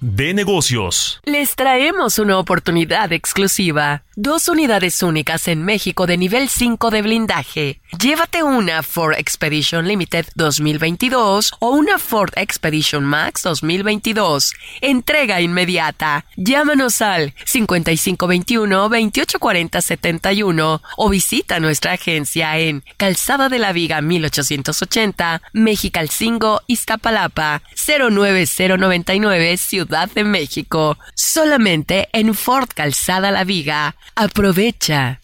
de negocios. Les traemos una oportunidad exclusiva. Dos unidades únicas en México de nivel 5 de blindaje. Llévate una Ford Expedition Limited 2022 o una Ford Expedition Max 2022. Entrega inmediata. Llámanos al 5521-284071 o visita nuestra agencia en Calzada de la Viga 1880, Mexicalcingo, Iztapalapa 09099 Ciudad de México. Solamente en Ford Calzada La Viga. Aprovecha.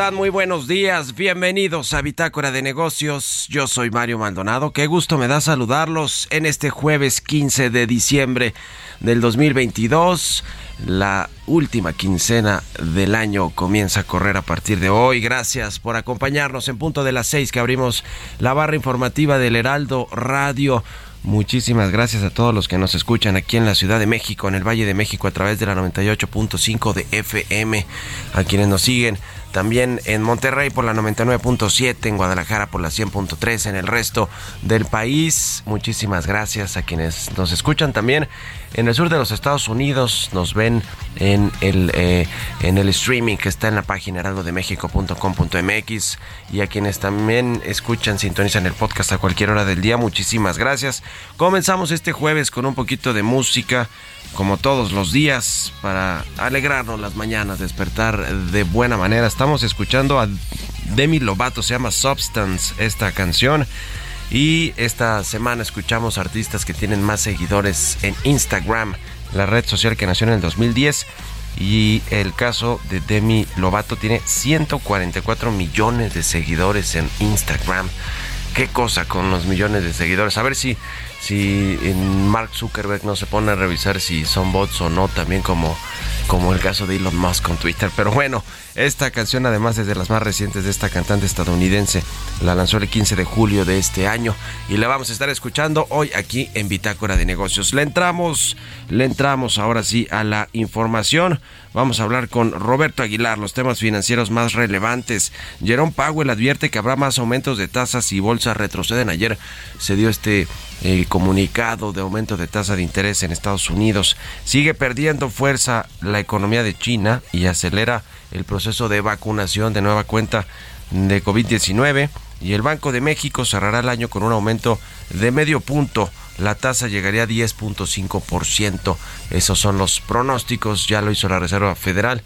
Muy buenos días. Bienvenidos a Bitácora de Negocios. Yo soy Mario Maldonado. Qué gusto me da saludarlos en este jueves 15 de diciembre del 2022. La última quincena del año comienza a correr a partir de hoy. Gracias por acompañarnos en punto de las seis que abrimos la barra informativa del Heraldo Radio. Muchísimas gracias a todos los que nos escuchan aquí en la Ciudad de México, en el Valle de México, a través de la 98.5 de FM, a quienes nos siguen también en Monterrey por la 99.7, en Guadalajara por la 100.3, en el resto del país. Muchísimas gracias a quienes nos escuchan también en el sur de los Estados Unidos, nos ven en el, eh, en el streaming que está en la página heraldodemexico.com.mx y a quienes también escuchan, sintonizan el podcast a cualquier hora del día, muchísimas gracias. Comenzamos este jueves con un poquito de música como todos los días, para alegrarnos las mañanas, despertar de buena manera. Estamos escuchando a Demi Lovato, se llama Substance esta canción. Y esta semana escuchamos artistas que tienen más seguidores en Instagram, la red social que nació en el 2010. Y el caso de Demi Lovato tiene 144 millones de seguidores en Instagram. Qué cosa con los millones de seguidores. A ver si si Mark Zuckerberg no se pone a revisar si son bots o no, también como, como el caso de Elon Musk con Twitter. Pero bueno, esta canción además es de las más recientes de esta cantante estadounidense. La lanzó el 15 de julio de este año y la vamos a estar escuchando hoy aquí en Bitácora de Negocios. Le entramos, le entramos ahora sí a la información. Vamos a hablar con Roberto Aguilar, los temas financieros más relevantes. Jerome Powell advierte que habrá más aumentos de tasas y bolsas retroceden. Ayer se dio este eh, comunicado de aumento de tasa de interés en Estados Unidos. Sigue perdiendo fuerza la economía de China y acelera el proceso de vacunación de nueva cuenta de COVID-19 y el Banco de México cerrará el año con un aumento de medio punto. La tasa llegaría a 10.5%. Esos son los pronósticos, ya lo hizo la Reserva Federal.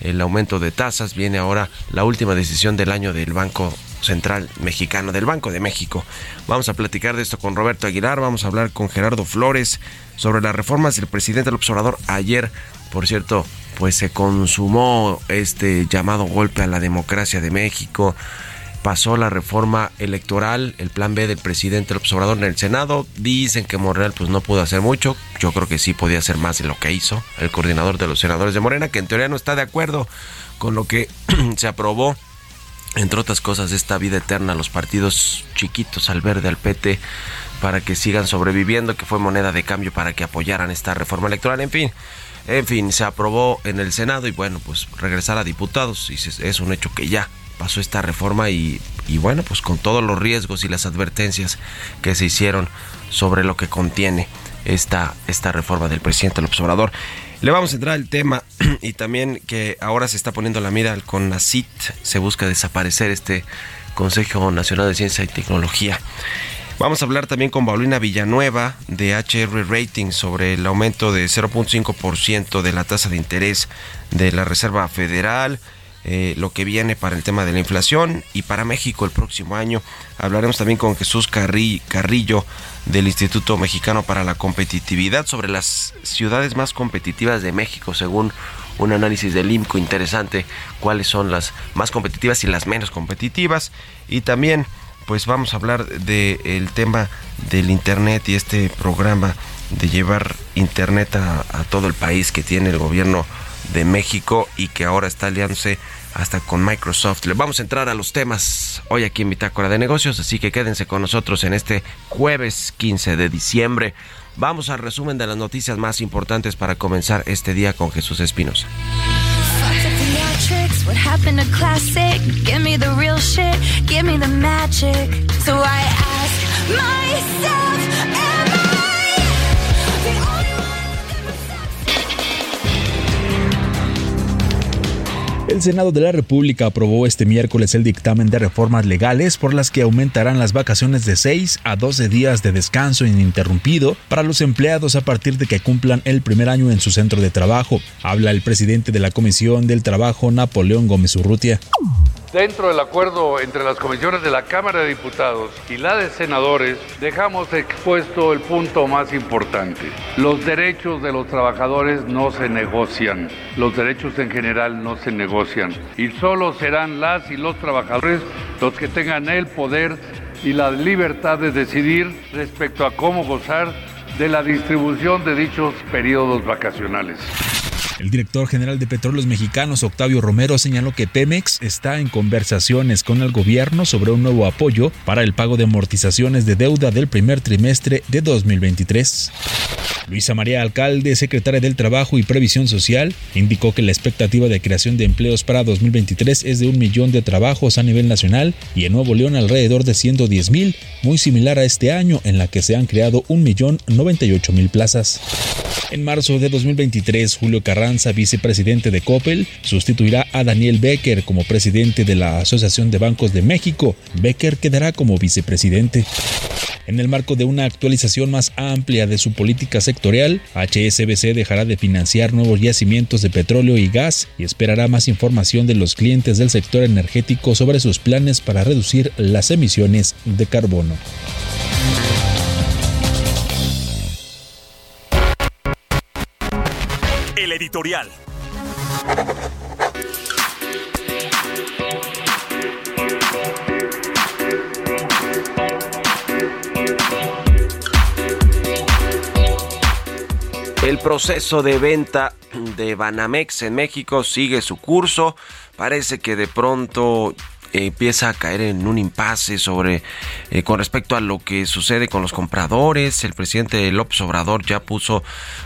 El aumento de tasas viene ahora la última decisión del año del Banco Central Mexicano, del Banco de México. Vamos a platicar de esto con Roberto Aguilar, vamos a hablar con Gerardo Flores sobre las reformas del presidente del observador ayer. Por cierto, pues se consumó este llamado golpe a la democracia de México. Pasó la reforma electoral, el plan B del presidente López Obrador en el Senado. Dicen que Morena pues no pudo hacer mucho. Yo creo que sí podía hacer más de lo que hizo el coordinador de los senadores de Morena, que en teoría no está de acuerdo con lo que se aprobó entre otras cosas, esta vida eterna los partidos chiquitos, al verde, al PT, para que sigan sobreviviendo, que fue moneda de cambio para que apoyaran esta reforma electoral, en fin. En fin, se aprobó en el Senado y bueno, pues regresar a diputados y es un hecho que ya pasó esta reforma y, y bueno, pues con todos los riesgos y las advertencias que se hicieron sobre lo que contiene esta, esta reforma del presidente López Obrador. Le vamos a entrar al tema y también que ahora se está poniendo la mira al CONACIT, se busca desaparecer este Consejo Nacional de Ciencia y Tecnología. Vamos a hablar también con Paulina Villanueva de HR Rating sobre el aumento de 0.5% de la tasa de interés de la Reserva Federal, eh, lo que viene para el tema de la inflación y para México el próximo año. Hablaremos también con Jesús Carrillo del Instituto Mexicano para la Competitividad sobre las ciudades más competitivas de México, según un análisis del IMCO interesante, cuáles son las más competitivas y las menos competitivas. Y también, pues vamos a hablar del tema del Internet y este programa de llevar Internet a, a todo el país que tiene el gobierno de México y que ahora está aliándose hasta con Microsoft. Le vamos a entrar a los temas hoy aquí en Bitácora de Negocios, así que quédense con nosotros en este jueves 15 de diciembre. Vamos al resumen de las noticias más importantes para comenzar este día con Jesús Espinosa. What happened to classic? Give me the real shit, give me the magic. So I ask myself, El Senado de la República aprobó este miércoles el dictamen de reformas legales por las que aumentarán las vacaciones de 6 a 12 días de descanso ininterrumpido para los empleados a partir de que cumplan el primer año en su centro de trabajo. Habla el presidente de la Comisión del Trabajo, Napoleón Gómez Urrutia. Dentro del acuerdo entre las comisiones de la Cámara de Diputados y la de Senadores, dejamos expuesto el punto más importante. Los derechos de los trabajadores no se negocian, los derechos en general no se negocian y solo serán las y los trabajadores los que tengan el poder y la libertad de decidir respecto a cómo gozar de la distribución de dichos periodos vacacionales. El director general de Petróleos Mexicanos, Octavio Romero, señaló que Pemex está en conversaciones con el gobierno sobre un nuevo apoyo para el pago de amortizaciones de deuda del primer trimestre de 2023. Luisa María Alcalde, secretaria del Trabajo y Previsión Social, indicó que la expectativa de creación de empleos para 2023 es de un millón de trabajos a nivel nacional y en Nuevo León alrededor de 110 mil, muy similar a este año en la que se han creado un millón 98 mil plazas. En marzo de 2023, Julio Carranza, vicepresidente de Coppel, sustituirá a Daniel Becker como presidente de la Asociación de Bancos de México. Becker quedará como vicepresidente. En el marco de una actualización más amplia de su política sectorial, HSBC dejará de financiar nuevos yacimientos de petróleo y gas y esperará más información de los clientes del sector energético sobre sus planes para reducir las emisiones de carbono. El editorial. El proceso de venta de Banamex en México sigue su curso. Parece que de pronto eh, empieza a caer en un impasse sobre eh, con respecto a lo que sucede con los compradores. El presidente López Obrador ya puso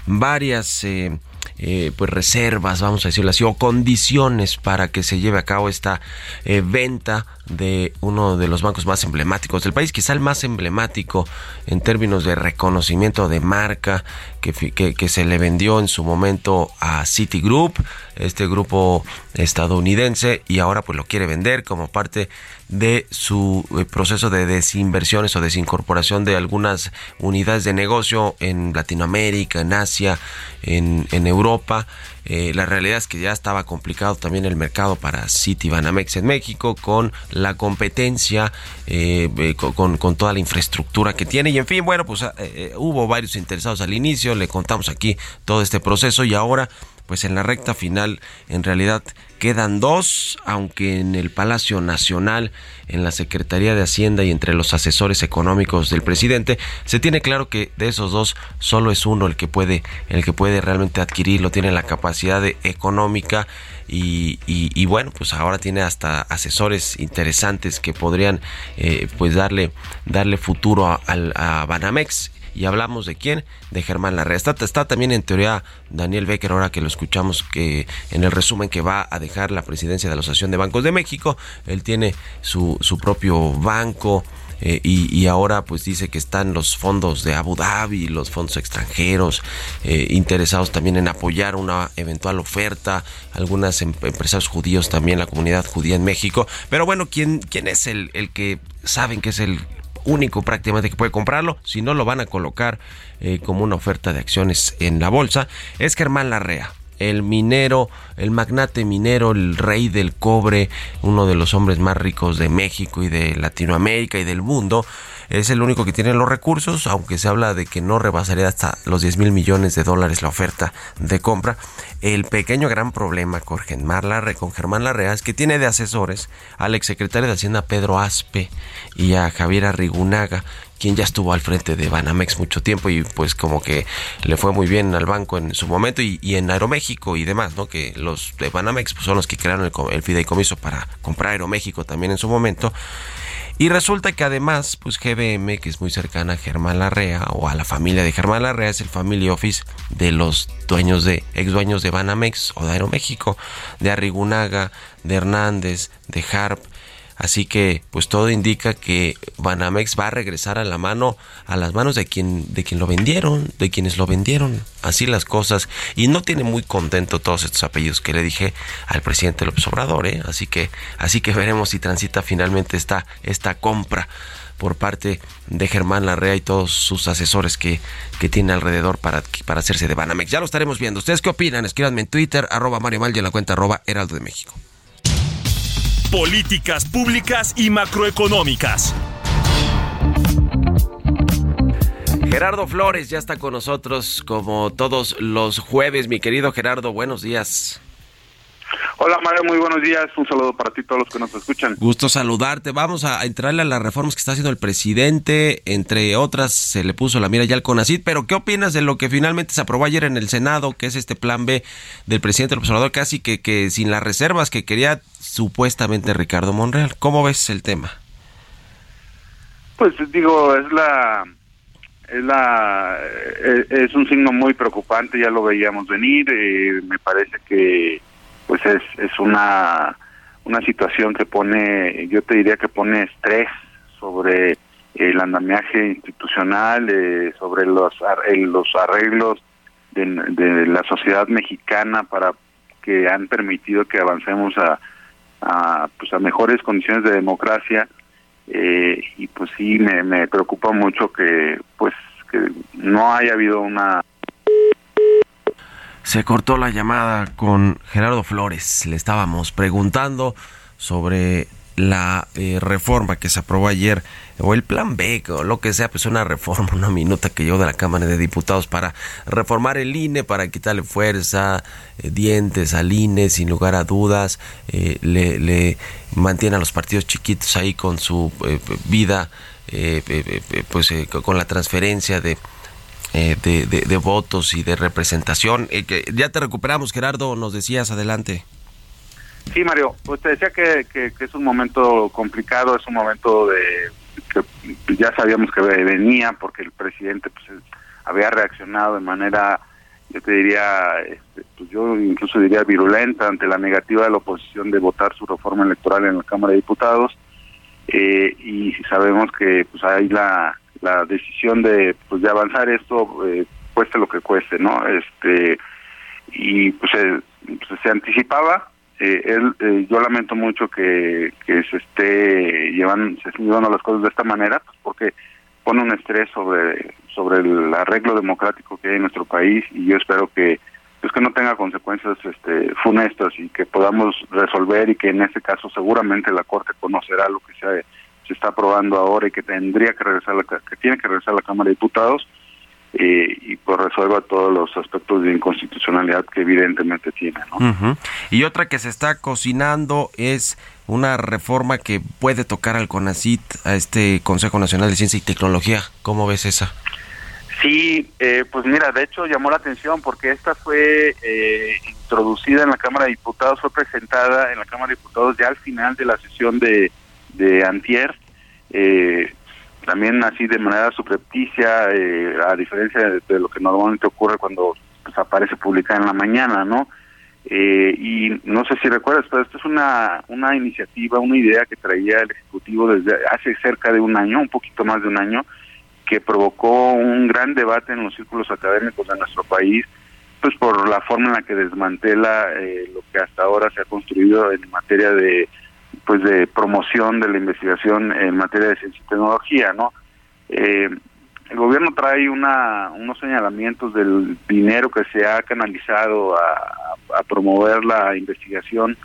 varias eh, eh, pues reservas, vamos a decirlo así, o condiciones para que se lleve a cabo esta eh, venta de uno de los bancos más emblemáticos del país, quizá el más emblemático en términos de reconocimiento de marca que, que se le vendió en su momento a Citigroup, este grupo estadounidense, y ahora pues lo quiere vender como parte de su eh, proceso de desinversiones o desincorporación de algunas unidades de negocio en Latinoamérica, en Asia, en, en Europa. Eh, la realidad es que ya estaba complicado también el mercado para Citibanamex en México con la competencia, eh, con, con- toda la infraestructura que tiene. Y en fin, bueno, pues hubo varios interesados al inicio, le contamos aquí todo este proceso y ahora pues en la recta final en realidad quedan dos, aunque en el Palacio Nacional, en la Secretaría de Hacienda y entre los asesores económicos del presidente, se tiene claro que de esos dos solo es uno el que puede, el que puede realmente adquirirlo, tiene la capacidad de- económica y, bueno, pues ahora tiene hasta asesores interesantes que podrían eh, pues darle, darle futuro a, a Banamex. Y hablamos de quién, de Germán Larrea. Está, también en teoría Daniel Becker, ahora que lo escuchamos que en el resumen que va a dejar la presidencia de la Asociación de Bancos de México. Él tiene su, su propio banco. eh, y, y ahora pues dice que están los fondos de Abu Dhabi, los fondos extranjeros, eh, interesados también en apoyar una eventual oferta, algunas em- empresarios judíos también, la comunidad judía en México. Pero bueno, ¿quién, quién es el, el que saben que es el único prácticamente que puede comprarlo, si no lo van a colocar eh, como una oferta de acciones en la bolsa, es Germán Larrea. El minero, el magnate minero, el rey del cobre, uno de los hombres más ricos de México y de Latinoamérica y del mundo, es el único que tiene los recursos, aunque se habla de que no rebasaría hasta los 10 mil millones de dólares la oferta de compra. El pequeño gran problema con Germán Larrea, con Germán Larrea es que tiene de asesores al exsecretario de Hacienda Pedro Aspe y a Javier Arrigunaga, quien ya estuvo al frente de Banamex mucho tiempo y pues como que le fue muy bien al banco en su momento y, en Aeroméxico y demás, ¿no? Que los de Banamex pues, son los que crearon el, el fideicomiso para comprar Aeroméxico también en su momento. Y resulta que además, pues GBM, que es muy cercana a Germán Larrea o a la familia de Germán Larrea, es el family office de los dueños de, ex dueños de Banamex o de Aeroméxico, de Arrigunaga, de Hernández, de Harp. Así que, pues todo indica que Banamex va a regresar a la mano, a las manos de quien, de quien lo vendieron, de quienes lo vendieron. Así las cosas. Y no tiene muy contento todos estos apellidos que le dije al presidente López Obrador, ¿eh? Así que, así que veremos si transita finalmente esta, esta compra por parte de Germán Larrea y todos sus asesores que, que tiene alrededor para, para hacerse de Banamex. Ya lo estaremos viendo. ¿Ustedes qué opinan? Escríbanme en Twitter, arroba Mario Mal y en la cuenta arroba Heraldo de México. Políticas públicas y macroeconómicas. Gerardo Flores ya está con nosotros como todos los jueves. Mi querido Gerardo, buenos días. Hola Mario, muy buenos días. Un saludo para ti, todos los que nos escuchan. Gusto saludarte. Vamos a entrarle a las reformas que está haciendo el presidente. Entre otras, se le puso la mira ya al CONACID. Pero, ¿qué opinas de lo que finalmente se aprobó ayer en el Senado, que es este plan B del presidente del observador, casi que, que sin las reservas que quería supuestamente Ricardo Monreal? ¿Cómo ves el tema? Pues digo, es la es la eh, es un signo muy preocupante, ya lo veíamos venir, eh, me parece que pues es es una una situación que pone, yo te diría que pone estrés sobre el andamiaje institucional, eh, sobre los los arreglos de, de la sociedad mexicana para que han permitido que avancemos a, a pues a mejores condiciones de democracia. Eh, y pues sí me, me preocupa mucho que pues que no haya habido una Se cortó la llamada con Gerardo Flores. Le estábamos preguntando sobre la eh, reforma que se aprobó ayer, o el plan B, o lo que sea, pues una reforma, una minuta que llegó de la Cámara de Diputados para reformar el INE, para quitarle fuerza, eh, dientes al INE, sin lugar a dudas, eh, le, le mantiene a los partidos chiquitos ahí con su eh, vida, pues con la transferencia de eh, de, de- votos y de representación. Eh, que ya te recuperamos, Gerardo, nos decías, adelante. Sí, Mario, pues te decía que, que, es un momento complicado, es un momento de que ya sabíamos que venía porque el presidente pues es- había reaccionado de manera, yo te diría, este, pues yo incluso diría virulenta ante la negativa de la oposición de votar su reforma electoral en la Cámara de Diputados eh, y sabemos que pues hay la, la decisión de pues de avanzar esto eh, cueste lo que cueste, ¿no? Este y pues, eh, pues, se anticipaba eh, él, eh, yo lamento mucho que, que se esté llevando se estén llevando las cosas de esta manera pues, porque pone un estrés sobre sobre el arreglo democrático que hay en nuestro país y yo espero que pues que no tenga consecuencias este funestas y que podamos resolver y que en este caso seguramente la corte conocerá lo que se, se está aprobando ahora y que tendría que regresar la, que tiene que regresar a la Cámara de Diputados eh, y pues resuelva todos los aspectos de inconstitucionalidad que evidentemente tiene ¿no? Ujú. Y otra que se está cocinando es una reforma que puede tocar al CONACIT, a este Consejo Nacional de Ciencia y Tecnología. ¿Cómo ves esa? Sí, eh, pues mira, de hecho llamó la atención porque esta fue eh, introducida en la Cámara de Diputados, fue presentada en la Cámara de Diputados ya al final de la sesión de, de Antier, eh, también así de manera subrepticia, eh, a diferencia de, lo que normalmente ocurre cuando pues, aparece publicada en la mañana, ¿no? Eh, y no sé si recuerdas, pero esto es una, una iniciativa, una idea que traía el Ejecutivo desde hace cerca de un año, un poquito más de un año, que provocó un gran debate en los círculos académicos de nuestro país, pues por la forma en la que desmantela eh, lo que hasta ahora se ha construido en materia de pues de promoción de la investigación en materia de ciencia y tecnología, ¿no? Eh, el gobierno trae una, unos señalamientos del dinero que se ha canalizado a, a promover la investigación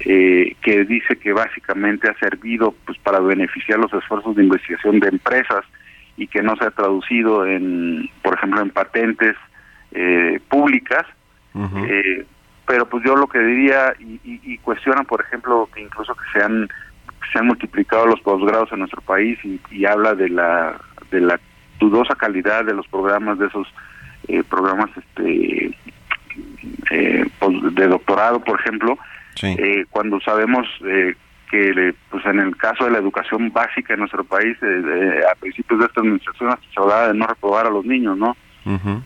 eh, que dice que básicamente ha servido pues para beneficiar los esfuerzos de investigación de empresas y que no se ha traducido en, por ejemplo, en patentes eh, públicas. Eh, pero pues yo lo que diría y, y, y cuestionan, por ejemplo, que incluso que se han se han multiplicado los posgrados en nuestro país y, y habla de la de la dudosa calidad de los programas de esos eh, programas este eh, de doctorado, por ejemplo, eh, cuando sabemos eh, que pues en el caso de la educación básica en nuestro país, a principios de esta administración hasta se hablaba de no reprobar a los niños, ¿no?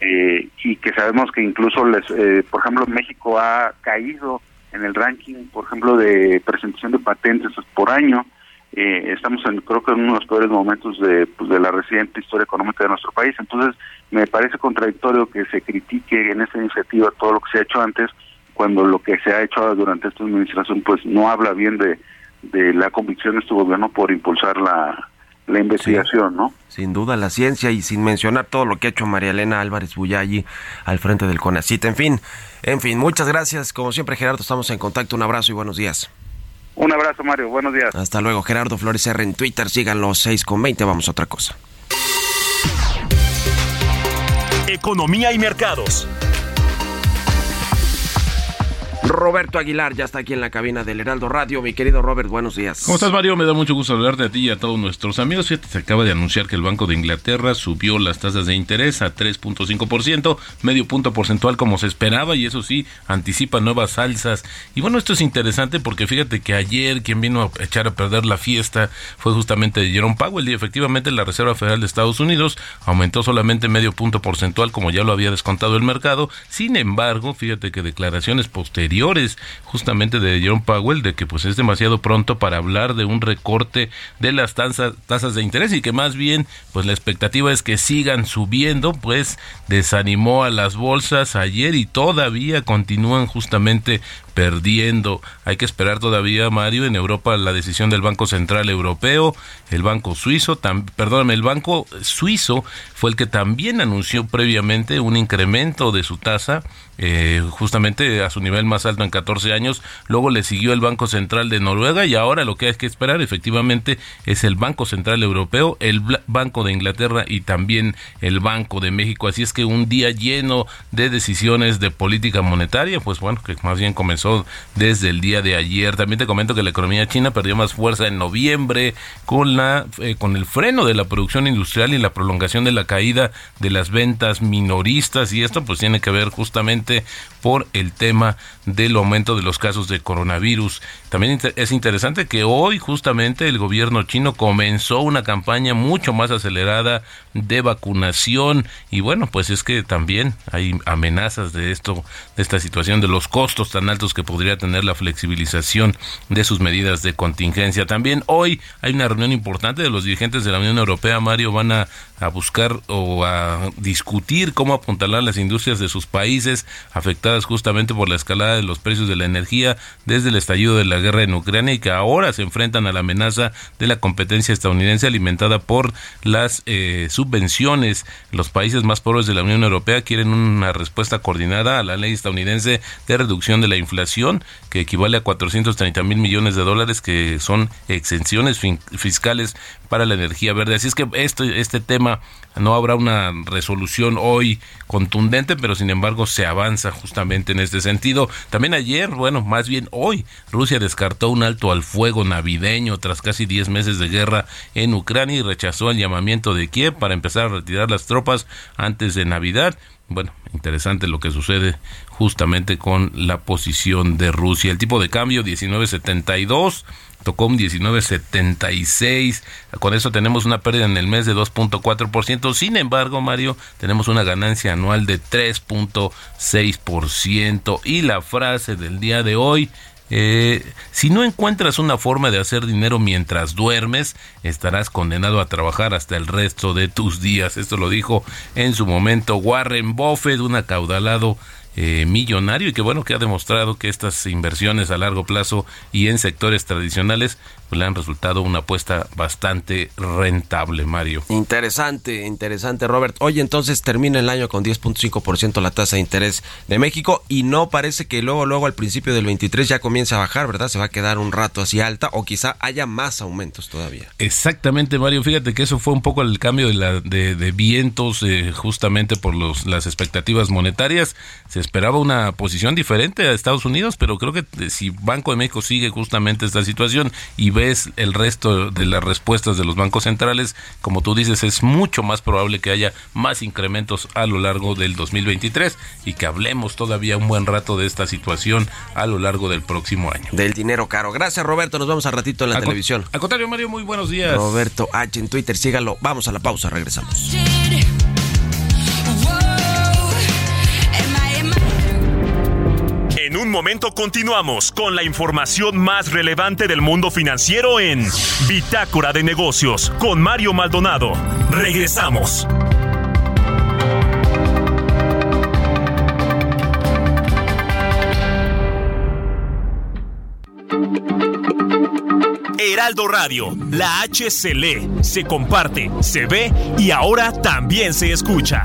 Eh, y que sabemos que incluso, les, eh, por ejemplo, México ha caído en el ranking, por ejemplo, de presentación de patentes por año. Eh, estamos en, creo que en uno de los peores momentos de, pues, de la reciente historia económica de nuestro país. Entonces, me parece contradictorio que se critique en esta iniciativa todo lo que se ha hecho antes, cuando lo que se ha hecho durante esta administración, pues no habla bien de, de la convicción de este gobierno por impulsar la, la investigación, ¿no? Sin duda la ciencia y sin mencionar todo lo que ha hecho María Elena Álvarez Buyalli al frente del CONACIT. En fin, en fin, muchas gracias. Como siempre, Gerardo, estamos en contacto. Un abrazo y buenos días. Un abrazo, Mario. Buenos días. Hasta luego, Gerardo Flores R en Twitter. Síganlo 6 con 20. Vamos a otra cosa. Economía y mercados. Roberto Aguilar ya está aquí en la cabina del Heraldo Radio. Mi querido Robert, buenos días. ¿Cómo estás, Mario? Me da mucho gusto hablarte a ti y a todos nuestros amigos. Fíjate, se acaba de anunciar que el Banco de Inglaterra subió las tasas de interés a 3.5%, medio punto porcentual como se esperaba, y eso sí, anticipa nuevas alzas. Y bueno, esto es interesante porque fíjate que ayer quien vino a echar a perder la fiesta fue justamente Jerome Powell, y efectivamente la Reserva Federal de Estados Unidos aumentó solamente medio punto porcentual, como ya lo había descontado el mercado. Sin embargo, fíjate que declaraciones posteriores justamente de Jerome Powell de que pues es demasiado pronto para hablar de un recorte de las tasas, tasas de interés y que más bien pues la expectativa es que sigan subiendo, pues desanimó a las bolsas ayer y todavía continúan justamente perdiendo. Hay que esperar todavía, Mario, en Europa la decisión del Banco Central Europeo, el Banco Suizo, perdóname, el Banco Suizo fue el que también anunció previamente un incremento de su tasa, eh, justamente a su nivel más alto en 14 años. Luego le siguió el Banco Central de Noruega y ahora lo que hay que esperar efectivamente es el Banco Central Europeo, el Banco de Inglaterra y también el Banco de México. Así es que un día lleno de decisiones de política monetaria, pues bueno, que más bien comenzó desde el día de ayer. También te comento que la economía china perdió más fuerza en noviembre con la eh, con el freno de la producción industrial y la prolongación de la caída de las ventas minoristas y esto pues tiene que ver justamente por el tema del aumento de los casos de coronavirus. También es interesante que hoy justamente el gobierno chino comenzó una campaña mucho más acelerada de vacunación y bueno, pues es que también hay amenazas de esto, de esta situación de los costos tan altos que podría tener la flexibilización de sus medidas de contingencia. También hoy hay una reunión importante de los dirigentes de la Unión Europea, Mario, van a, a buscar o a discutir cómo apuntalar las industrias de sus países afectadas justamente por la escalada de los precios de la energía desde el estallido de la guerra en Ucrania y que ahora se enfrentan a la amenaza de la competencia estadounidense alimentada por las eh, subvenciones. Los países más pobres de la Unión Europea quieren una respuesta coordinada a la ley estadounidense de reducción de la inflación que equivale a 430 mil millones de dólares que son exenciones fiscales para la energía verde. Así es que este, este tema no habrá una resolución hoy contundente, pero sin embargo se avanza justamente en este sentido. También ayer, bueno, más bien hoy, Rusia descartó un alto al fuego navideño tras casi 10 meses de guerra en Ucrania y rechazó el llamamiento de Kiev para empezar a retirar las tropas antes de Navidad. Bueno, interesante lo que sucede justamente con la posición de Rusia. El tipo de cambio 1972 tocó un 19.76. Con eso tenemos una pérdida en el mes de 2.4%. Sin embargo, Mario, tenemos una ganancia anual de 3.6%. Y la frase del día de hoy, eh, si no encuentras una forma de hacer dinero mientras duermes, estarás condenado a trabajar hasta el resto de tus días. Esto lo dijo en su momento Warren Buffett, un acaudalado eh, millonario y que bueno que ha demostrado que estas inversiones a largo plazo y en sectores tradicionales pues, le han resultado una apuesta bastante rentable, Mario. Interesante, interesante, Robert. Oye, entonces termina el año con 10.5% la tasa de interés de México y no parece que luego, luego al principio del 23 ya comience a bajar, ¿verdad? Se va a quedar un rato así alta o quizá haya más aumentos todavía. Exactamente, Mario. Fíjate que eso fue un poco el cambio de, la, de, de vientos eh, justamente por los, las expectativas monetarias. Se esperaba una posición diferente a Estados Unidos, pero creo que eh, si Banco de México sigue justamente esta situación y ves el resto de las respuestas de los bancos centrales, como tú dices, es mucho más probable que haya más incrementos a lo largo del 2023 y que hablemos todavía un buen rato de esta situación a lo largo del próximo año. Del dinero caro. Gracias, Roberto. Nos vemos al ratito en la televisión. Al contrario, Mario, muy buenos días. Roberto H en Twitter, sígalo. Vamos a la pausa, regresamos. Un momento continuamos con la información más relevante del mundo financiero en Bitácora de Negocios con Mario Maldonado. Regresamos. Heraldo Radio, la H se lee, se comparte, se ve y ahora también se escucha.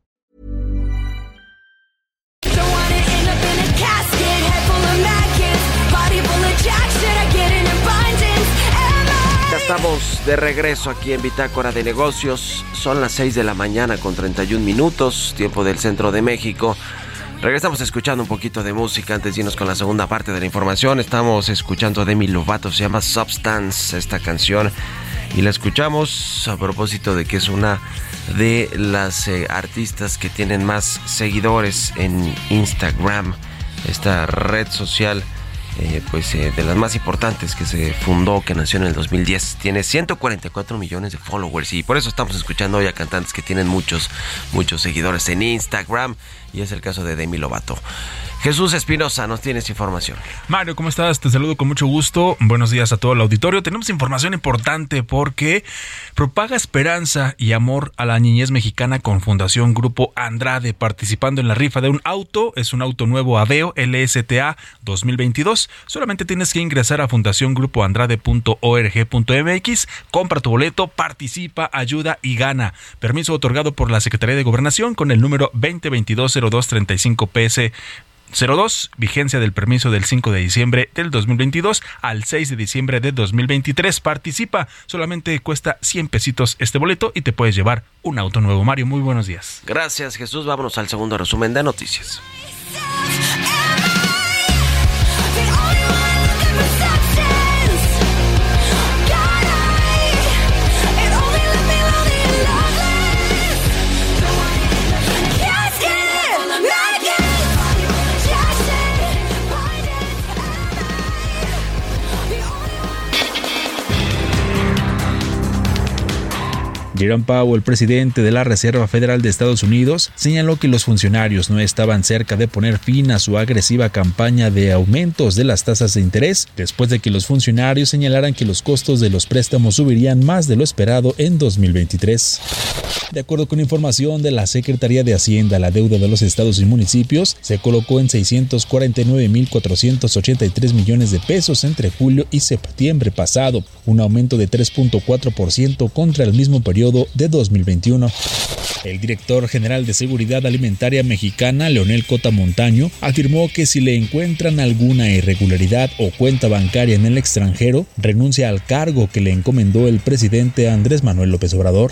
Estamos de regreso aquí en Bitácora de Negocios. Son las 6 de la mañana con 31 minutos, tiempo del centro de México. Regresamos escuchando un poquito de música antes de irnos con la segunda parte de la información. Estamos escuchando Demi Lovato, se llama Substance esta canción. Y la escuchamos a propósito de que es una de las eh, artistas que tienen más seguidores en Instagram, esta red social eh, pues eh, de las más importantes que se fundó, que nació en el 2010. Tiene 144 millones de followers y por eso estamos escuchando hoy a cantantes que tienen muchos, muchos seguidores en Instagram y es el caso de Demi Lovato. Jesús Espinosa, nos tienes información. Mario, ¿cómo estás? Te saludo con mucho gusto. Buenos días a todo el auditorio. Tenemos información importante porque propaga esperanza y amor a la niñez mexicana con Fundación Grupo Andrade participando en la rifa de un auto. Es un auto nuevo Aveo LSTA 2022. Solamente tienes que ingresar a fundaciongrupoandrade.org.mx, compra tu boleto, participa, ayuda y gana. Permiso otorgado por la Secretaría de Gobernación con el número 2022-0235 PS 02, vigencia del permiso del 5 de diciembre del 2022 al 6 de diciembre de 2023. Participa, solamente cuesta 100 pesitos este boleto y te puedes llevar un auto nuevo. Mario, muy buenos días. Gracias Jesús, vámonos al segundo resumen de noticias. Jerome Powell, presidente de la Reserva Federal de Estados Unidos, señaló que los funcionarios no estaban cerca de poner fin a su agresiva campaña de aumentos de las tasas de interés, después de que los funcionarios señalaran que los costos de los préstamos subirían más de lo esperado en 2023. De acuerdo con información de la Secretaría de Hacienda, la deuda de los estados y municipios se colocó en 649.483 millones de pesos entre julio y septiembre pasado, un aumento de 3.4% contra el mismo periodo de 2021. El director general de Seguridad Alimentaria Mexicana, Leonel Cota Montaño, afirmó que si le encuentran alguna irregularidad o cuenta bancaria en el extranjero, renuncia al cargo que le encomendó el presidente Andrés Manuel López Obrador.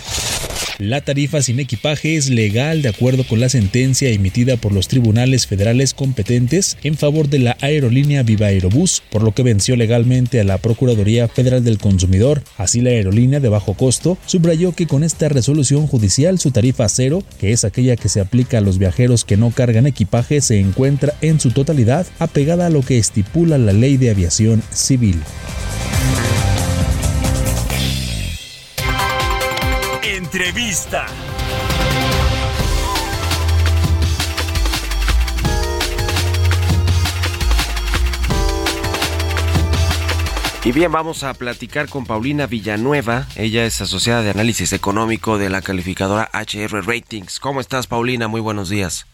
La tarifa sin equipaje es legal de acuerdo con la sentencia emitida por los tribunales federales competentes en favor de la aerolínea Viva Aerobús, por lo que venció legalmente a la Procuraduría Federal del Consumidor. Así la aerolínea de bajo costo subrayó que con esta resolución judicial su tarifa cero, que es aquella que se aplica a los viajeros que no cargan equipaje, se encuentra en su totalidad apegada a lo que estipula la Ley de Aviación Civil. Entrevista. Y bien, vamos a platicar con Paulina Villanueva. Ella es asociada de análisis económico de la calificadora HR Ratings. ¿Cómo estás, Paulina? Muy buenos días.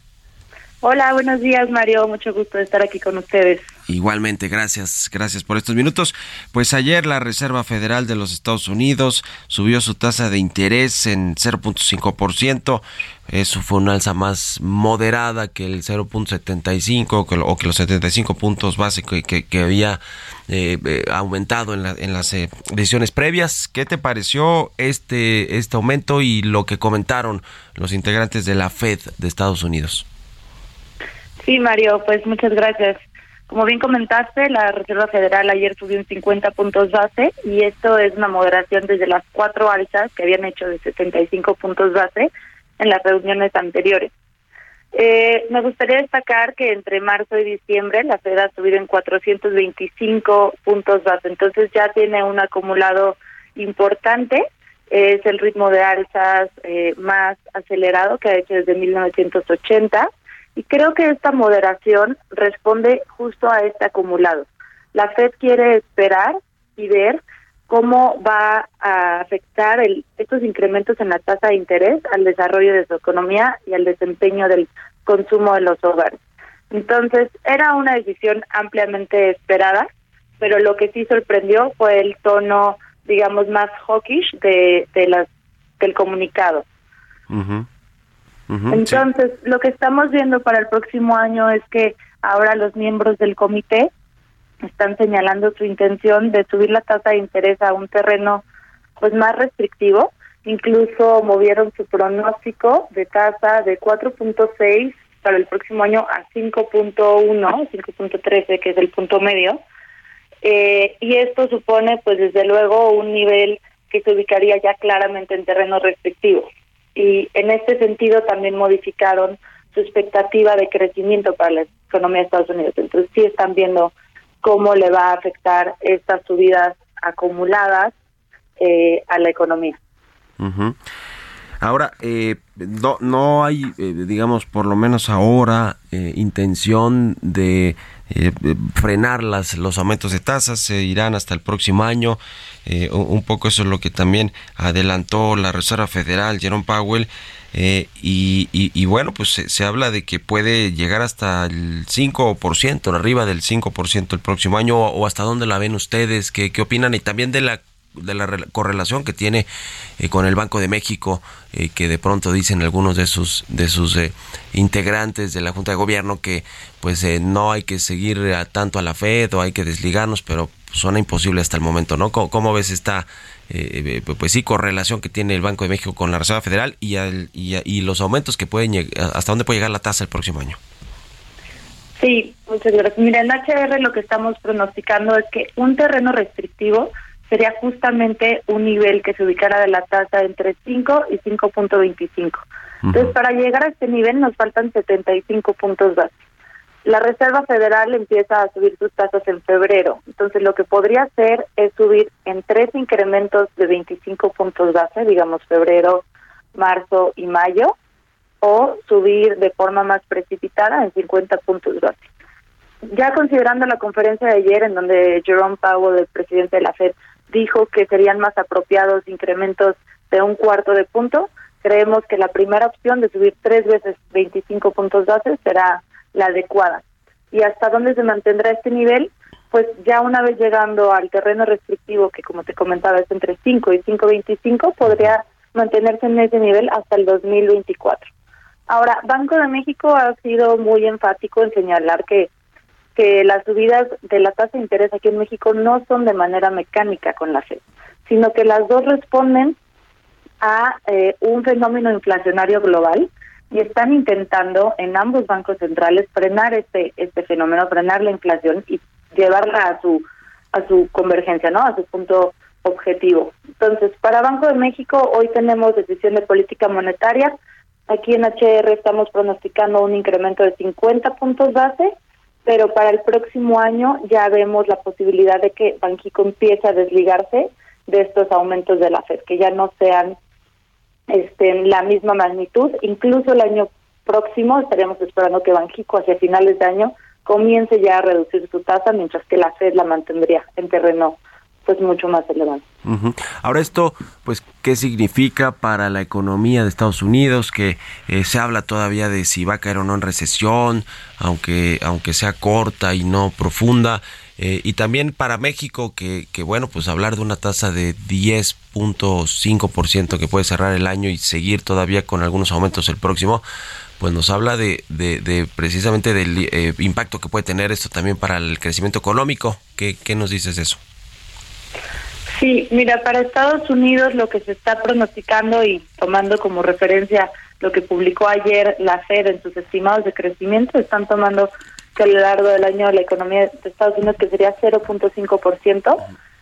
Hola, buenos días Mario, mucho gusto de estar aquí con ustedes. Igualmente, gracias, gracias por estos minutos. Pues ayer la Reserva Federal de los Estados Unidos subió su tasa de interés en 0.5%. Eso fue una alza más moderada que el 0.75 que lo- o que los 75 puntos básicos que, que había eh, eh, aumentado en, la- en las eh, decisiones previas. ¿Qué te pareció este, este aumento y lo que comentaron los integrantes de la Fed de Estados Unidos? Sí, Mario, pues muchas gracias. Como bien comentaste, la Reserva Federal ayer subió un 50 puntos base y esto es una moderación desde las cuatro alzas que habían hecho de 75 puntos base en las reuniones anteriores. Eh, me gustaría destacar que entre marzo y diciembre la Fed ha subido en 425 puntos base, entonces ya tiene un acumulado importante. Es el ritmo de alzas eh, más acelerado que ha hecho desde 1980 y creo que esta moderación responde justo a este acumulado. La Fed quiere esperar y ver cómo va a afectar el, estos incrementos en la tasa de interés al desarrollo de su economía y al desempeño del consumo de los hogares. Entonces, era una decisión ampliamente esperada, pero lo que sí sorprendió fue el tono, digamos, más hawkish de, de las, del comunicado. Ujú. Entonces, lo que estamos viendo para el próximo año es que ahora los miembros del comité están señalando su intención de subir la tasa de interés a un terreno pues más restrictivo. Incluso movieron su pronóstico de tasa de 4.6 para el próximo año a 5.1, 5.13, que es el punto medio. Eh, y esto supone, pues desde luego, un nivel que se ubicaría ya claramente en terreno restrictivo. Y en este sentido también modificaron su expectativa de crecimiento para la economía de Estados Unidos. Entonces sí están viendo cómo le va a afectar estas subidas acumuladas eh, a la economía. Ujú. Ahora, eh, no, no hay, eh, digamos, por lo menos ahora, eh, intención de eh, frenar las, los aumentos de tasas, se irán hasta el próximo año. Eh, un, poco eso es lo que también adelantó la Reserva Federal, Jerome Powell. eh, y, y, y bueno, pues se, se habla de que puede llegar hasta el 5%, arriba del 5% el próximo año, o, o hasta dónde la ven ustedes, qué, qué opinan, y también de la de la rela- correlación que tiene eh, con el Banco de México, eh, que de pronto dicen algunos de sus de sus eh, integrantes de la Junta de Gobierno que pues eh, no hay que seguir a- tanto a la Fed o hay que desligarnos, pero suena imposible hasta el momento, ¿no? ¿Cómo, cómo ves esta eh, eh, pues sí correlación que tiene el Banco de México con la Reserva Federal y, al- y, y los aumentos que pueden hasta dónde puede llegar la tasa el próximo año? Sí, muchas gracias. Mira, en HR lo que estamos pronosticando es que un terreno restrictivo sería justamente un nivel que se ubicara de la tasa entre 5 y 5.25. Entonces, para llegar a este nivel nos faltan 75 puntos base. La Reserva Federal empieza a subir sus tasas en febrero. Entonces, lo que podría hacer es subir en tres incrementos de 25 puntos base, digamos febrero, marzo y mayo, o subir de forma más precipitada en 50 puntos base. Ya considerando la conferencia de ayer en donde Jerome Powell, el presidente de la Fed, dijo que serían más apropiados incrementos de un cuarto de punto, creemos que la primera opción de subir tres veces 25 puntos base será la adecuada. ¿Y hasta dónde se mantendrá este nivel? Pues ya una vez llegando al terreno restrictivo, que como te comentaba es entre 5 y 5.25, podría mantenerse en ese nivel hasta el 2024. Ahora, Banco de México ha sido muy enfático en señalar que que las subidas de la tasa de interés aquí en México no son de manera mecánica con la Fed, sino que las dos responden a eh, un fenómeno inflacionario global y están intentando en ambos bancos centrales frenar este este fenómeno, frenar la inflación y llevarla a su a su convergencia, ¿no? A su punto objetivo. Entonces, para Banco de México hoy tenemos decisión de política monetaria. Aquí en HR estamos pronosticando un incremento de 50 puntos base pero para el próximo año ya vemos la posibilidad de que Banxico empiece a desligarse de estos aumentos de la Fed, que ya no sean este, la misma magnitud. Incluso el año próximo estaríamos esperando que Banxico hacia finales de año comience ya a reducir su tasa, mientras que la Fed la mantendría en terreno pues mucho más elevado. Ujú. Ahora esto, pues, ¿qué significa para la economía de Estados Unidos? Que eh, se habla todavía de si va a caer o no en recesión, aunque, aunque sea corta y no profunda. Eh, y también para México, que, que bueno, pues hablar de una tasa de 10.5% que puede cerrar el año y seguir todavía con algunos aumentos el próximo, pues nos habla de, de, de precisamente del eh, impacto que puede tener esto también para el crecimiento económico. ¿Qué, qué nos dices de eso? Sí, mira, para Estados Unidos lo que se está pronosticando y tomando como referencia lo que publicó ayer la Fed en sus estimados de crecimiento, están tomando que a lo largo del año la economía de Estados Unidos que sería 0.5%.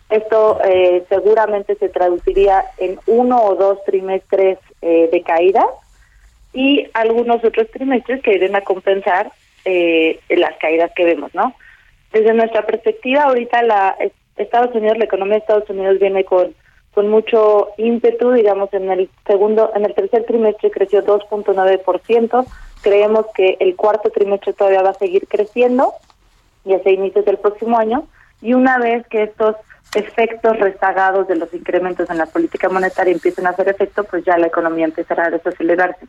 Esto eh, seguramente se traduciría en uno o dos trimestres eh, de caída y algunos otros trimestres que irían a compensar eh, las caídas que vemos, ¿no? Desde nuestra perspectiva, ahorita la Estados Unidos, la economía de Estados Unidos viene con con mucho ímpetu, digamos, en el segundo, en el tercer trimestre creció 2.9%, creemos que el cuarto trimestre todavía va a seguir creciendo y hacia inicios del próximo año, y una vez que estos efectos rezagados de los incrementos en la política monetaria empiecen a hacer efecto, pues ya la economía empezará a desacelerarse.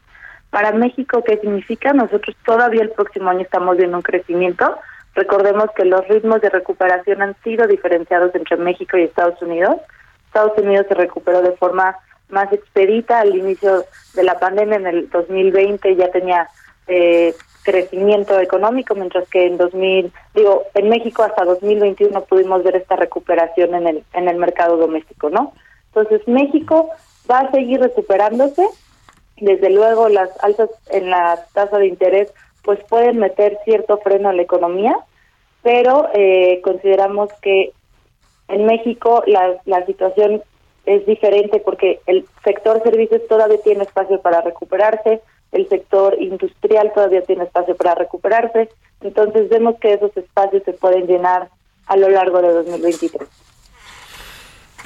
Para México, ¿qué significa? Nosotros todavía el próximo año estamos viendo un crecimiento. Recordemos que los ritmos de recuperación han sido diferenciados entre México y Estados Unidos. Estados Unidos se recuperó de forma más expedita al inicio de la pandemia en el 2020 ya tenía eh, crecimiento económico mientras que en 2000 digo en México hasta 2021 pudimos ver esta recuperación en el en el mercado doméstico no entonces México va a seguir recuperándose. Desde luego las alzas en la tasa de interés pues pueden meter cierto freno a la economía pero eh, consideramos que en México la, la situación es diferente porque el sector servicios todavía tiene espacio para recuperarse, el sector industrial todavía tiene espacio para recuperarse, entonces vemos que esos espacios se pueden llenar a lo largo de 2023.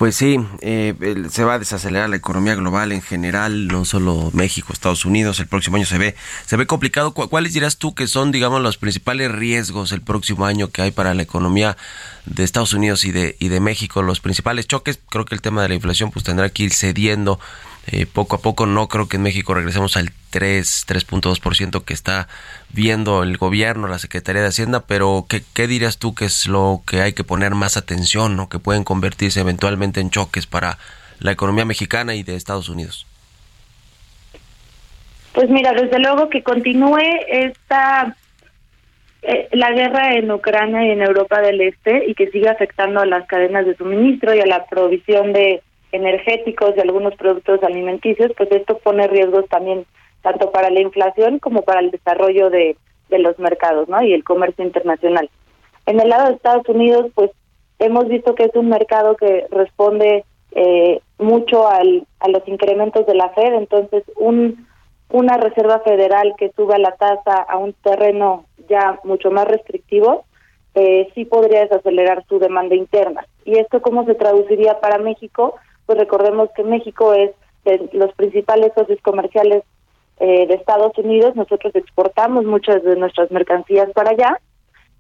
Pues sí, eh, se va a desacelerar la economía global en general, no solo México, Estados Unidos. El próximo año se ve, se ve complicado. ¿Cu- ¿Cuáles dirás tú que son, digamos, los principales riesgos el próximo año que hay para la economía de Estados Unidos y de y de México? Los principales choques. Creo que el tema de la inflación pues tendrá que ir cediendo eh, poco a poco. No creo que en México regresemos al 3, 3.2% que está viendo el gobierno, la Secretaría de Hacienda. Pero ¿qué, qué dirías tú que es lo que hay que poner más atención o que pueden convertirse eventualmente en choques para la economía mexicana y de Estados Unidos? Pues mira, desde luego que continúe esta eh, la guerra en Ucrania y en Europa del Este y que siga afectando a las cadenas de suministro y a la provisión de energéticos y algunos productos alimenticios, pues esto pone riesgos también tanto para la inflación como para el desarrollo de, los mercados, ¿no? Y el comercio internacional. En el lado de Estados Unidos, pues hemos visto que es un mercado que responde eh, mucho al, a los incrementos de la Fed, entonces un una reserva federal que suba la tasa a un terreno ya mucho más restrictivo, eh, sí podría desacelerar su demanda interna. ¿Y esto cómo se traduciría para México? Pues recordemos que México es de los principales socios comerciales eh, de Estados Unidos, nosotros exportamos muchas de nuestras mercancías para allá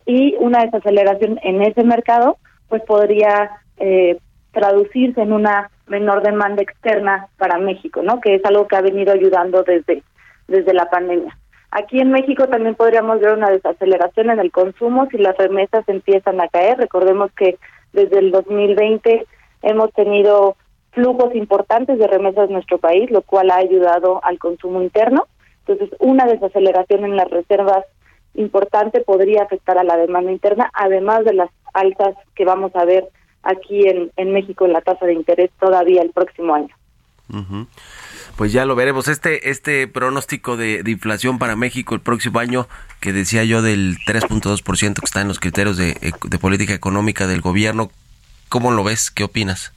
y una desaceleración en ese mercado pues podría eh, traducirse en una menor demanda externa para México, ¿no? Que es algo que ha venido ayudando desde desde la pandemia. Aquí en México también podríamos ver una desaceleración en el consumo si las remesas empiezan a caer. Recordemos que desde el 2020 hemos tenido flujos importantes de remesas en nuestro país, lo cual ha ayudado al consumo interno. Entonces, una desaceleración en las reservas importante podría afectar a la demanda interna, además de las altas que vamos a ver aquí en, México en la tasa de interés todavía el próximo año. Pues ya lo veremos. Este, este pronóstico de, de inflación para México el próximo año, que decía yo del 3.2% que está en los criterios de, de política económica del gobierno, ¿cómo lo ves? ¿Qué opinas?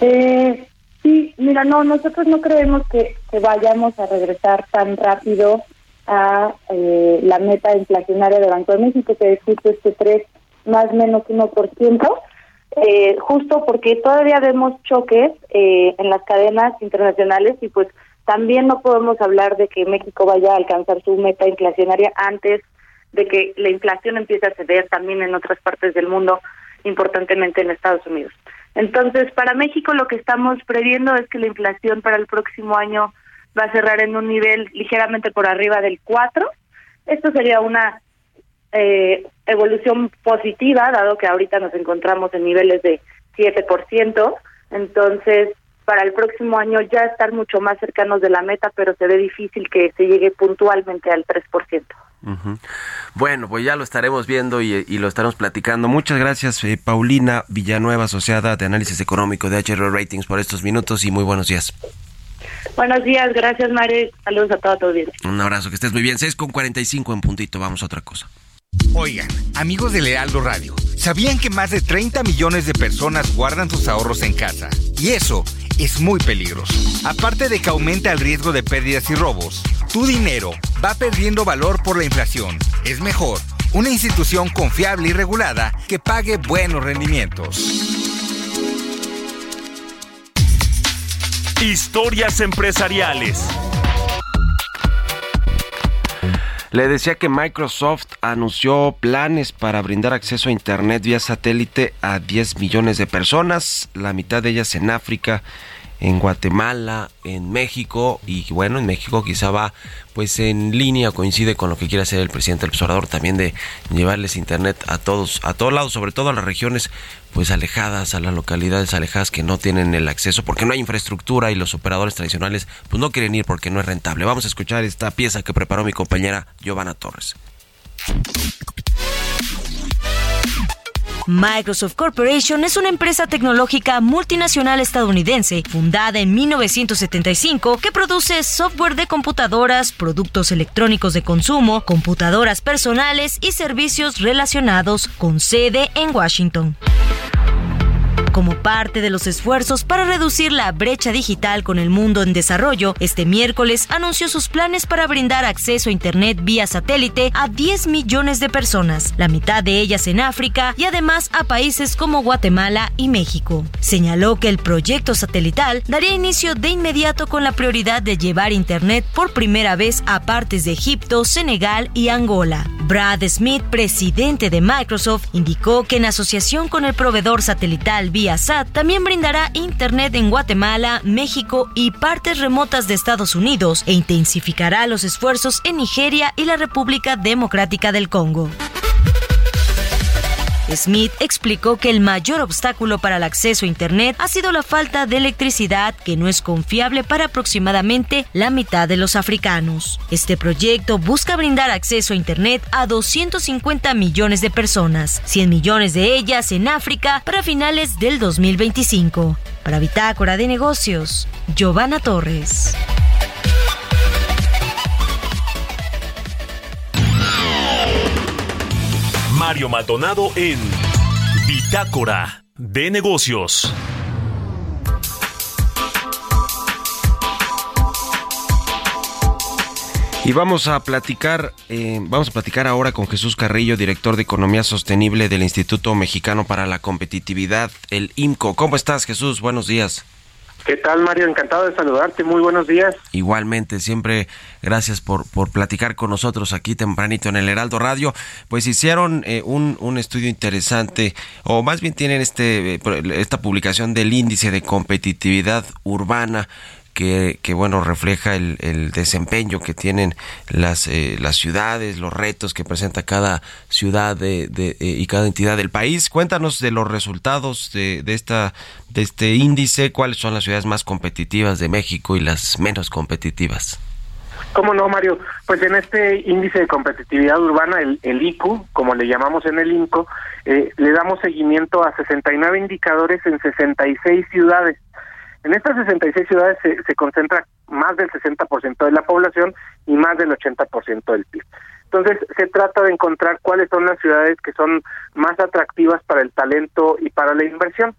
Eh, sí, mira, no, nosotros no creemos que, que vayamos a regresar tan rápido a eh, la meta inflacionaria de Banco de México, que es justo este 3 más menos 1%, eh, justo porque todavía vemos choques eh, en las cadenas internacionales y pues también no podemos hablar de que México vaya a alcanzar su meta inflacionaria antes de que la inflación empiece a ceder también en otras partes del mundo importantemente en Estados Unidos. Entonces, para México lo que estamos previendo es que la inflación para el próximo año va a cerrar en un nivel ligeramente por arriba del 4. Esto sería una eh, evolución positiva, dado que ahorita nos encontramos en niveles de 7%. Entonces, para el próximo año ya estar mucho más cercanos de la meta, pero se ve difícil que se llegue puntualmente al 3%. Bueno, pues ya lo estaremos viendo y, y lo estaremos platicando. Muchas gracias, eh, Paulina Villanueva, asociada de análisis económico de HR Ratings, por estos minutos y muy buenos días. Buenos días, gracias Mario, saludos a toda tu audiencia. Un abrazo, que estés muy bien. 6 con 45 en puntito, vamos a otra cosa. Oigan, amigos del Heraldo Radio, ¿sabían que más de 30 millones de personas guardan sus ahorros en casa? Y eso es muy peligroso. Aparte de que aumenta el riesgo de pérdidas y robos, tu dinero va perdiendo valor por la inflación. Es mejor una institución confiable y regulada que pague buenos rendimientos. Historias empresariales. Le decía que Microsoft anunció planes para brindar acceso a Internet vía satélite a 10 millones de personas, la mitad de ellas en África, en Guatemala, en México y bueno, en México quizá va pues en línea, coincide con lo que quiere hacer el presidente del observador también de llevarles internet a todos, a todos lados, sobre todo a las regiones pues alejadas, a las localidades alejadas que no tienen el acceso porque no hay infraestructura y los operadores tradicionales pues no quieren ir porque no es rentable. Vamos a escuchar esta pieza que preparó mi compañera Giovanna Torres. Microsoft Corporation es una empresa tecnológica multinacional estadounidense fundada en 1975 que produce software de computadoras, productos electrónicos de consumo, computadoras personales y servicios relacionados con sede en Washington. Como parte de los esfuerzos para reducir la brecha digital con el mundo en desarrollo, este miércoles anunció sus planes para brindar acceso a Internet vía satélite a 10 millones de personas, la mitad de ellas en África y además a países como Guatemala y México. Señaló que el proyecto satelital daría inicio de inmediato con la prioridad de llevar Internet por primera vez a partes de Egipto, Senegal y Angola. Brad Smith, presidente de Microsoft, indicó que en asociación con el proveedor satelital Viasat también brindará Internet en Guatemala, México y partes remotas de Estados Unidos e intensificará los esfuerzos en Nigeria y la República Democrática del Congo. Smith explicó que el mayor obstáculo para el acceso a Internet ha sido la falta de electricidad que no es confiable para aproximadamente la mitad de los africanos. Este proyecto busca brindar acceso a Internet a 250 millones de personas, 100 millones de ellas en África para finales del 2025. Para Bitácora de Negocios, Giovanna Torres. Mario Maldonado en Bitácora de Negocios. Y vamos a platicar, eh, vamos a platicar ahora con Jesús Carrillo, director de Economía Sostenible del Instituto Mexicano para la Competitividad, el IMCO. ¿Cómo estás, Jesús? Buenos días. ¿Qué tal, Mario? Encantado de saludarte. Muy buenos días. Igualmente, siempre gracias por, por platicar con nosotros aquí tempranito en el Heraldo Radio. Pues hicieron eh, un, un estudio interesante, o más bien tienen este eh, esta publicación del índice de competitividad urbana que, que, bueno refleja el, el, desempeño que tienen las eh, las ciudades, los retos que presenta cada ciudad de, de, eh, y cada entidad del país. Cuéntanos de los resultados de, de esta de este índice, cuáles son las ciudades más competitivas de México y las menos competitivas. ¿Cómo no, Mario? Pues en este índice de competitividad urbana, el, el ICU, como le llamamos en el INCO, eh, le damos seguimiento a 69 indicadores en 66 ciudades. En estas 66 ciudades se, concentra más del 60% de la población y más del 80% del PIB. Entonces, se trata de encontrar cuáles son las ciudades que son más atractivas para el talento y para la inversión.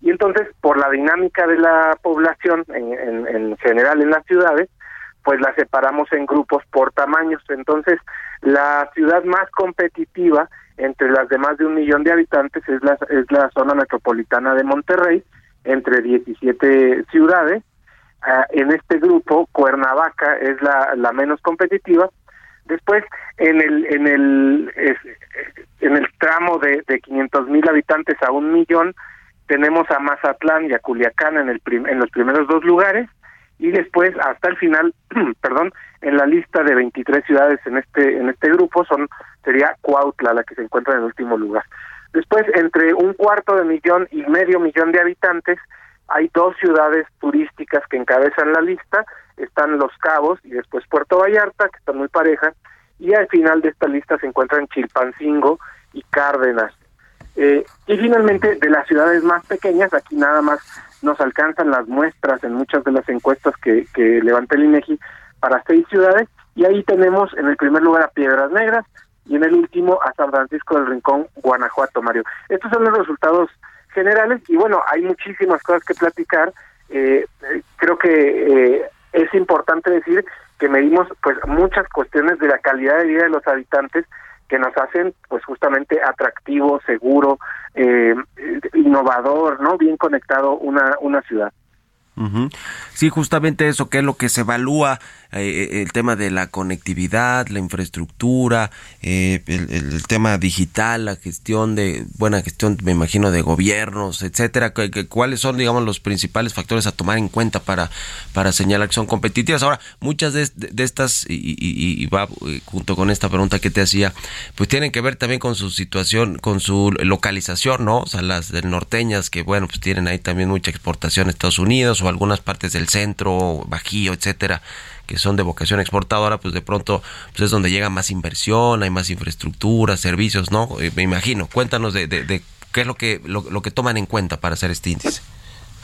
Y entonces, por la dinámica de la población en, en, en general en las ciudades, pues la separamos en grupos por tamaños. Entonces, la ciudad más competitiva entre las de más de un millón de habitantes es la, es la zona metropolitana de Monterrey, entre 17 ciudades. Uh, en este grupo, Cuernavaca es la, la menos competitiva, Después, en el en el en el tramo de, de 500 mil habitantes a un millón, tenemos a Mazatlán y a Culiacán en, el en los primeros dos lugares y después hasta el final, perdón, en la lista de 23 ciudades en este en este grupo son sería Cuautla la que se encuentra en el último lugar. Después entre un cuarto de millón y medio millón de habitantes hay dos ciudades turísticas que encabezan la lista, están Los Cabos y después Puerto Vallarta, que están muy parejas, y al final de esta lista se encuentran Chilpancingo y Cárdenas. Eh, y finalmente, de las ciudades más pequeñas, aquí nada más nos alcanzan las muestras en muchas de las encuestas que, que levanta el INEGI para seis ciudades, y ahí tenemos en el primer lugar a Piedras Negras y en el último a San Francisco del Rincón, Guanajuato, Mario. Estos son los resultados generales, y bueno, hay muchísimas cosas que platicar. Eh, eh, creo que eh, es importante decir que medimos pues muchas cuestiones de la calidad de vida de los habitantes que nos hacen pues justamente atractivo, seguro, eh, innovador, ¿no? Bien conectado una, una ciudad. Ujú. Sí, justamente eso, que es lo que se evalúa, eh, el tema de la conectividad, la infraestructura, eh, el, tema digital, la gestión de, buena gestión, me imagino, de gobiernos, etcétera. que- ¿Cuáles son, digamos, los principales factores a tomar en cuenta para, para señalar que son competitivas? Ahora, muchas de, de- estas, y, y- y- y va eh, junto con esta pregunta que te hacía, pues tienen que ver también con su situación, con su localización, ¿no? O sea, las del norteñas que, bueno, pues tienen ahí también mucha exportación a Estados Unidos o algunas partes del centro, Bajío, etcétera, que son de vocación exportadora, pues de pronto pues es donde llega más inversión, hay más infraestructura, servicios, ¿no? Eh, me imagino. Cuéntanos de, de, de qué es lo que, lo, lo que toman en cuenta para hacer este índice.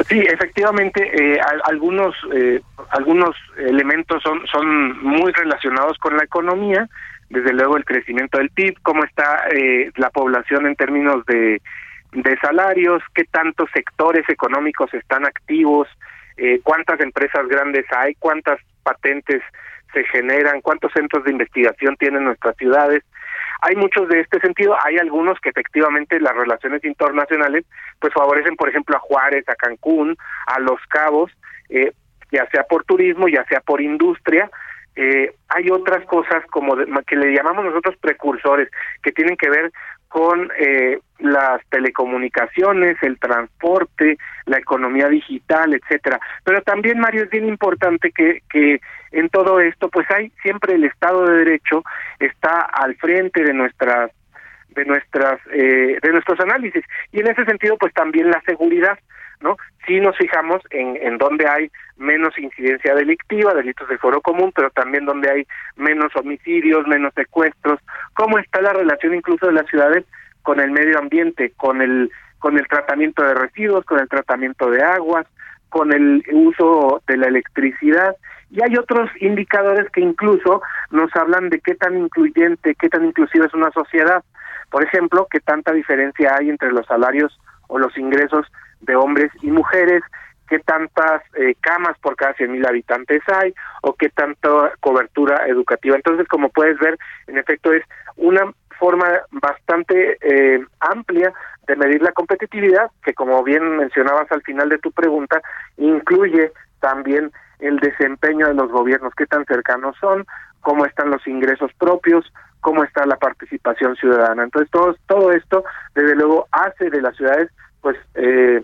Sí, efectivamente, eh, al- algunos eh, algunos elementos son son muy relacionados con la economía, desde luego el crecimiento del PIB, cómo está eh, la población en términos de salarios, qué tantos sectores económicos están activos, eh, cuántas empresas grandes hay, cuántas patentes se generan, cuántos centros de investigación tienen nuestras ciudades. Hay muchos de este sentido, hay algunos que efectivamente las relaciones internacionales pues favorecen, por ejemplo, a Juárez, a Cancún, a Los Cabos, eh, ya sea por turismo, ya sea por industria. Eh, hay otras cosas como de- que le llamamos nosotros precursores, que tienen que ver con eh, las telecomunicaciones, el transporte, la economía digital, etcétera. Pero también, Mario, es bien importante que, que en todo esto, pues hay siempre el Estado de Derecho está al frente de nuestras de nuestras eh, de nuestros análisis y en ese sentido pues también la seguridad no si nos fijamos en en donde hay menos incidencia delictiva delitos de foro común pero también donde hay menos homicidios menos secuestros. Cómo está la relación incluso de las ciudades con el medio ambiente con el con el tratamiento de residuos con el tratamiento de aguas con el uso de la electricidad y hay otros indicadores que incluso nos hablan de qué tan incluyente, qué tan inclusiva es una sociedad. Por ejemplo, qué tanta diferencia hay entre los salarios o los ingresos de hombres y mujeres, qué tantas eh, camas por cada 100.000 habitantes hay o qué tanta cobertura educativa. Entonces, como puedes ver, en efecto es una forma bastante eh, amplia de medir la competitividad, que como bien mencionabas al final de tu pregunta, incluye también el desempeño de los gobiernos, qué tan cercanos son, cómo están los ingresos propios, cómo está la participación ciudadana. Entonces, todo, todo esto, desde luego, hace de las ciudades, pues, eh,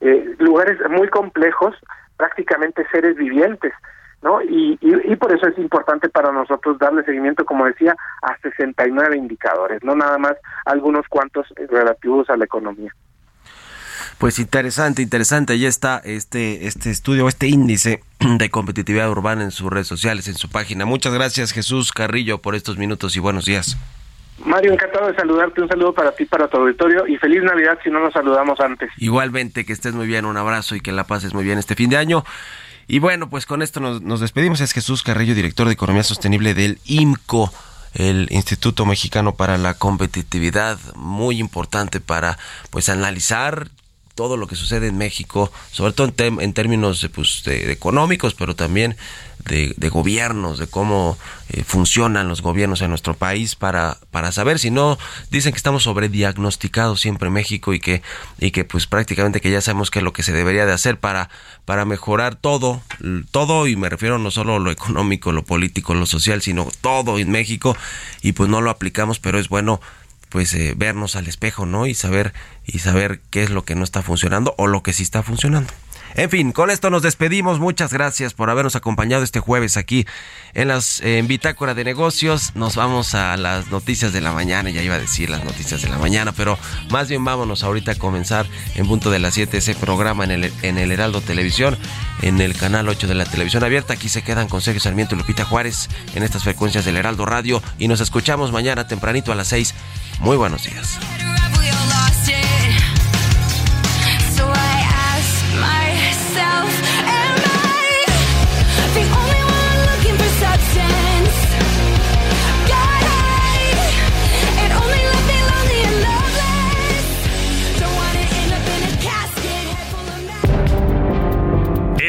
eh, lugares muy complejos, prácticamente seres vivientes, ¿no? Y, y, y por eso es importante para nosotros darle seguimiento, como decía, a 69 indicadores, no nada más algunos cuantos relativos a la economía. Pues interesante, interesante. Ahí está este, este estudio, este índice de competitividad urbana en sus redes sociales, en su página. Muchas gracias Jesús Carrillo por estos minutos y buenos días. Mario, encantado de saludarte. Un saludo para ti, para tu auditorio y feliz Navidad si no nos saludamos antes. Igualmente, que estés muy bien, un abrazo y que la pases muy bien este fin de año. Y bueno, pues con esto nos, nos despedimos. Es Jesús Carrillo, director de Economía Sostenible del IMCO, el Instituto Mexicano para la Competitividad, muy importante para pues analizar todo lo que sucede en México, sobre todo en, en términos pues, de económicos, pero también de, de gobiernos, de cómo eh, funcionan los gobiernos en nuestro país para, para saber si no dicen que estamos sobrediagnosticados siempre en México y que, y que pues prácticamente que ya sabemos qué es lo que se debería de hacer para, para mejorar todo, todo y me refiero no solo lo económico, lo político, lo social, sino todo en México y pues no lo aplicamos, pero es bueno pues eh, vernos al espejo, ¿no? Y saber y saber qué es lo que no está funcionando o lo que sí está funcionando. En fin, con esto nos despedimos. Muchas gracias por habernos acompañado este jueves aquí en las Bitácora de Negocios. Nos vamos a las noticias de la mañana, ya iba a decir las noticias de la mañana, pero más bien vámonos ahorita a comenzar en punto de las 7 ese programa en el, en el Heraldo Televisión, en el canal 8 de la televisión abierta. Aquí se quedan con Sergio Sarmiento y Lupita Juárez en estas frecuencias del Heraldo Radio y nos escuchamos mañana tempranito a las 6. Muy buenos días.